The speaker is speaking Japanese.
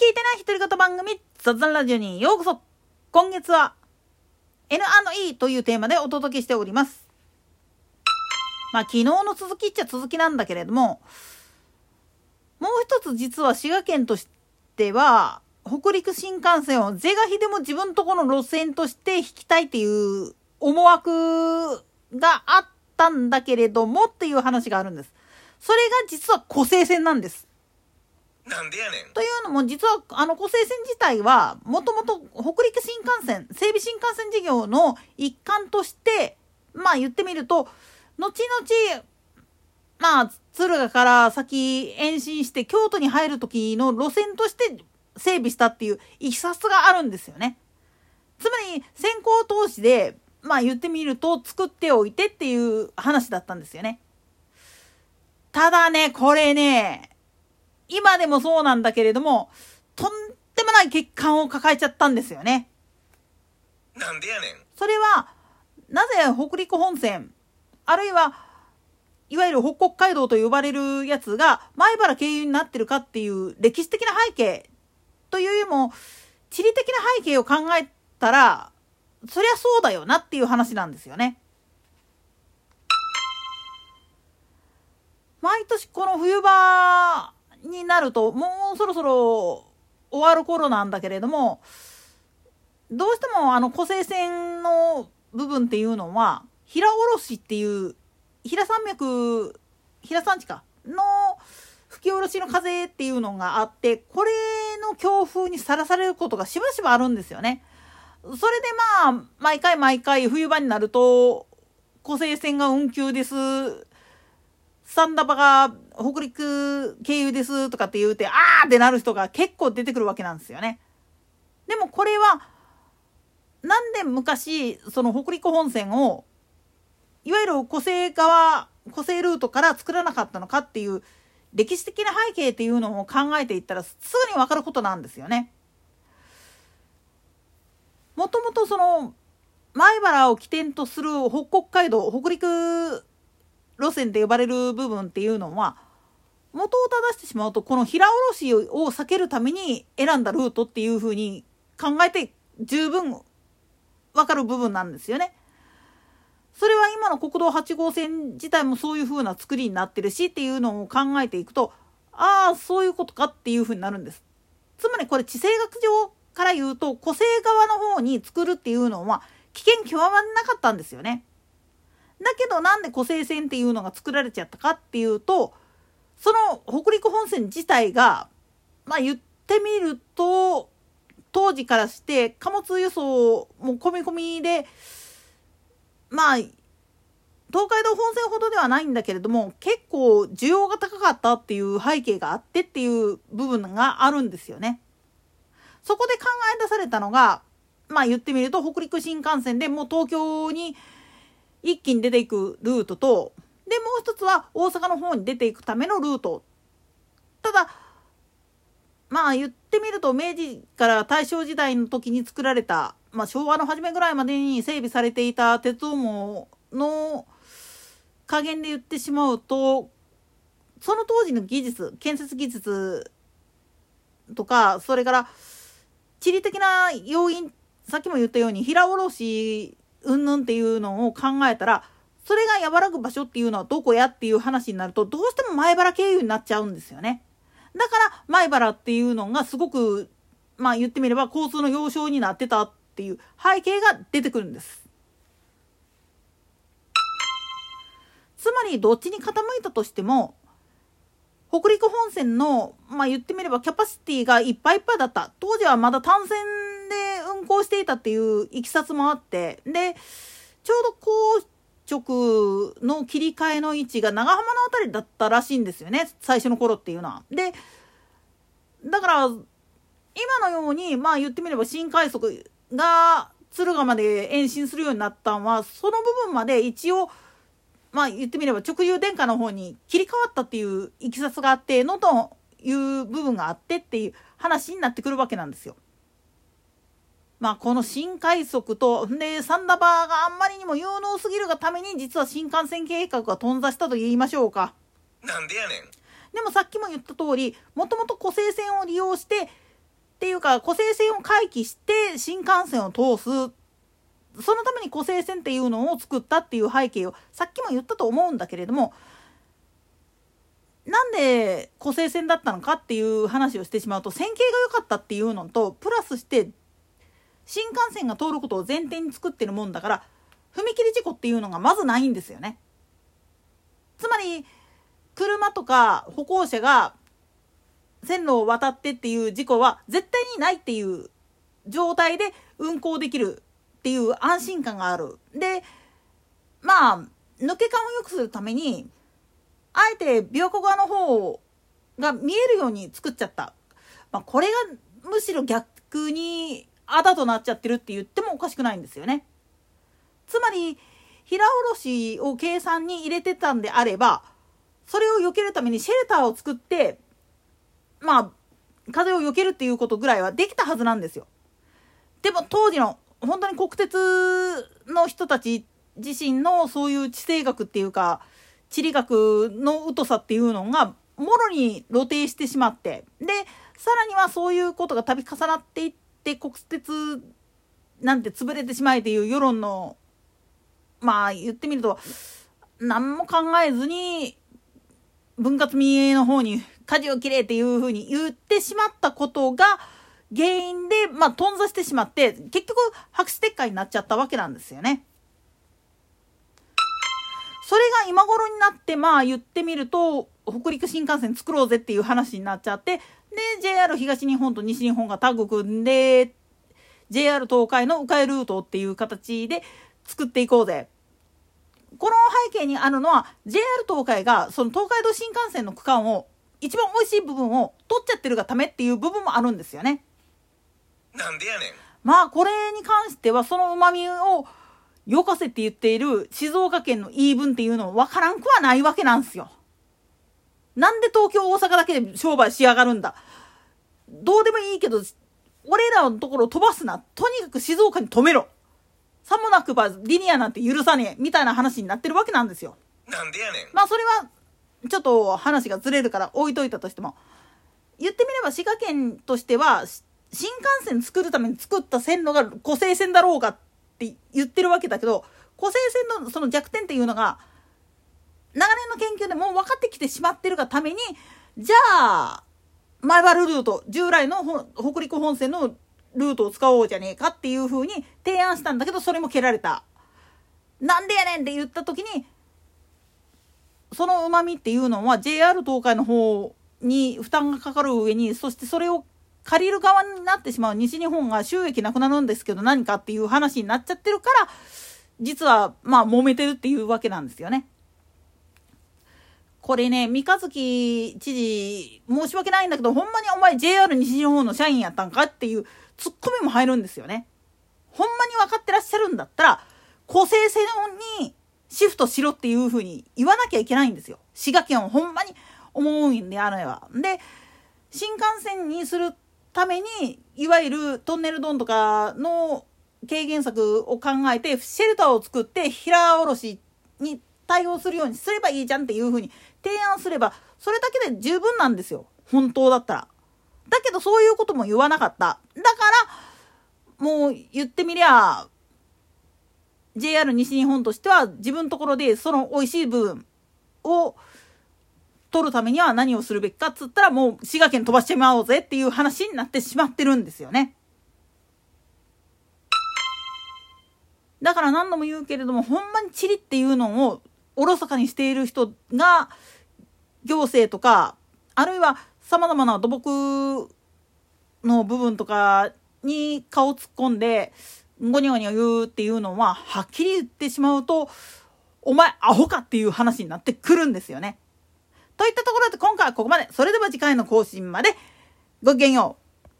聞いてない独り言番組雑談ラジオにようこそ今月は N&E というテーマでお届けしております。まあ昨日の続きっちゃ続きなんだけれども、もう一つ実は滋賀県としては、北陸新幹線を是が非でも自分とこの路線として引きたいっていう思惑があったんだけれどもっていう話があるんです。それが実は湖西線なんです。なんでやねん。というのも実はあの湖西線自体はもともと北陸新幹線整備新幹線事業の一環としてまあ言ってみると後々まあ敦賀から先延伸して京都に入る時の路線として整備したっていういきさつがあるんですよね。つまり先行投資でまあ言ってみると作っておいてっていう話だったんですよね。ただねこれね今でもそうなんだけれども、とんでもない欠陥を抱えちゃったんですよね。なんでやねん。それは、なぜ北陸本線、あるいは、いわゆる北国街道と呼ばれるやつが前原経由になってるかっていう歴史的な背景というよりも、地理的な背景を考えたら、そりゃそうだよなっていう話なんですよね。毎年この冬場になるともうそろそろ終わる頃なんだけれどもどうしてもあの湖西線の部分っていうのは平卸っていう平山脈平山地かの吹き下ろしの風っていうのがあってこれの強風にさらされることがしばしばあるんですよね。それでまあ毎回毎回冬場になると湖西線が運休ですサンダバが北陸経由ですとかって言うて、あーってなる人が結構出てくるわけなんですよね。でもこれは、なんで昔、その北陸本線を、いわゆる湖西側、湖西ルートから作らなかったのかっていう、歴史的な背景っていうのを考えていったらすぐにわかることなんですよね。もともとその、前原を起点とする北国街道、北陸路線って呼ばれる部分っていうのは元を正してしまうとこの平卸を避けるために選んだルートっていうふうに考えて十分わかる部分なんですよね。それは今の国道8号線自体もそういうふうな作りになってるしっていうのを考えていくとああそういうことかっていうふうになるんです。つまりこれ地政学上から言うと湖西側の方に作るっていうのは危険極まんなかったんですよね。だけどなんで湖西線っていうのが作られちゃったかっていうとその北陸本線自体がまあ言ってみると当時からして貨物輸送も込み込みでまあ東海道本線ほどではないんだけれども結構需要が高かったっていう背景があってっていう部分があるんですよね。そこで考え出されたのがまあ言ってみると北陸新幹線でもう東京に一気に出ていくルートとでもう一つは大阪の方に出ていくためのルート。ただまあ言ってみると明治から大正時代の時に作られた、まあ、昭和の初めぐらいまでに整備されていた鉄道網の加減で言ってしまうとその当時の技術建設技術とかそれから地理的な要因さっきも言ったように平卸うんぬんっていうのを考えたらそれが和らぐ場所っていうのはどこやっていう話になるとどうしても前原経由になっちゃうんですよね。だから前原っていうのがすごくまあ言ってみれば交通の要衝になってたっていう背景が出てくるんです。つまりどっちに傾いたとしても北陸本線のまあ言ってみればキャパシティがいっぱいいっぱいだった当時はまだ単線で運行していたっていういきさつもあってでちょうど高直の切り替えの位置が長浜の辺りだったらしいんですよね最初の頃っていうのは。でだから今のようにまあ言ってみれば新快速が敦賀まで延伸するようになったのはその部分まで一応まあ言ってみれば直流電化の方に切り替わったっていういきさつがあってのという部分があってっていう話になってくるわけなんですよ。まあこの新快速とでサンダバーがあんまりにも有能すぎるがために実は新幹線計画が頓挫したと言いましょうか。なんでやねん。でもさっきも言った通りもともと湖西線を利用してっていうか、湖西線を回帰して新幹線を通す。そのために湖西線っていうのを作ったっていう背景をさっきも言ったと思うんだけれども、なんで湖西線だったのかっていう話をしてしまうと線形が良かったっていうのとプラスして新幹線が通ることを前提に作ってるもんだから踏切事故っていうのがまずないんですよね。つまり車とか歩行者が線路を渡ってっていう事故は絶対にないっていう状態で運行できるっていう安心感がある。でまあ抜け感を良くするためにあえて琵琶湖側の方が見えるように作っちゃった。まあ、これがむしろ逆にあだとなっちゃってるって言ってもおかしくないんですよね。つまり平下ろしを計算に入れてたんであればそれを避けるためにシェルターを作ってまあ風を避けるっていうことぐらいはできたはずなんですよ。でも当時の本当に国鉄の人たち自身のそういう地政学っていうか地理学の疎さっていうのがもろに露呈してしまってでさらにはそういうことが度重なっていって国鉄なんて潰れてしまえという世論のまあ言ってみると何も考えずに分割民営の方に舵を切れっていうふうに言ってしまったことが原因で、まあ、頓挫してしまって結局白紙撤回になっちゃったわけなんですよね。それが今頃になってまあ言ってみると北陸新幹線作ろうぜっていう話になっちゃってで JR 東日本と西日本がタッグ組んで JR 東海の迂回ルートっていう形で作っていこうぜ。この背景にあるのは JR 東海がその東海道新幹線の区間を一番美味しい部分を取っちゃってるがためっていう部分もあるんですよね。なんでやねん。まあこれに関してはその旨味をよかせって言っている静岡県の言い分っていうのも分からんくはないわけなんですよ。なんで東京大阪だけで商売しやがるんだ？どうでもいいけど、俺らのところ飛ばすな。とにかく静岡に止めろ。さもなくばリニアなんて許さねえ。みたいな話になってるわけなんですよ。なんでやねん。まあそれは、ちょっと話がずれるから置いといたとしても。言ってみれば滋賀県としては、新幹線作るために作った線路が湖西線だろうがって言ってるわけだけど湖西線のその弱点っていうのが長年の研究でもう分かってきてしまってるがためにじゃあ前原ルート従来の北陸本線のルートを使おうじゃねえかっていうふうに提案したんだけどそれも蹴られた。なんでやねんって言った時にそのうまみっていうのは JR 東海の方に負担がかかる上にそしてそれを借りる側になってしまう西日本が収益なくなるんですけど何かっていう話になっちゃってるから実はまあ揉めてるっていうわけなんですよね。これね三日月知事申し訳ないんだけどほんまにお前 JR 西日本の社員やったんかっていうツッコミも入るんですよね。ほんまに分かってらっしゃるんだったら公正性にシフトしろっていうふうに言わなきゃいけないんですよ。滋賀県をほんまに思うんであれば。で新幹線にするためにいわゆるトンネルドンとかの軽減策を考えてシェルターを作って平下ろしに対応するようにすればいいじゃんっていうふうに提案すればそれだけで十分なんですよ本当だったら。だけどそういうことも言わなかった。だからもう言ってみりゃ JR 西日本としては自分のところでその美味しい部分を取るためには何をするべきかっつったらもう滋賀県飛ばしちまおうぜっていう話になってしまってるんですよね。だから何度も言うけれどもほんまに地理っていうのをおろそかにしている人が行政とかあるいはさまざまな土木の部分とかに顔突っ込んでゴニョゴニョ言うっていうのははっきり言ってしまうとお前アホかっていう話になってくるんですよね。といったところで今回はここまで。それでは次回の更新までごきげんよう。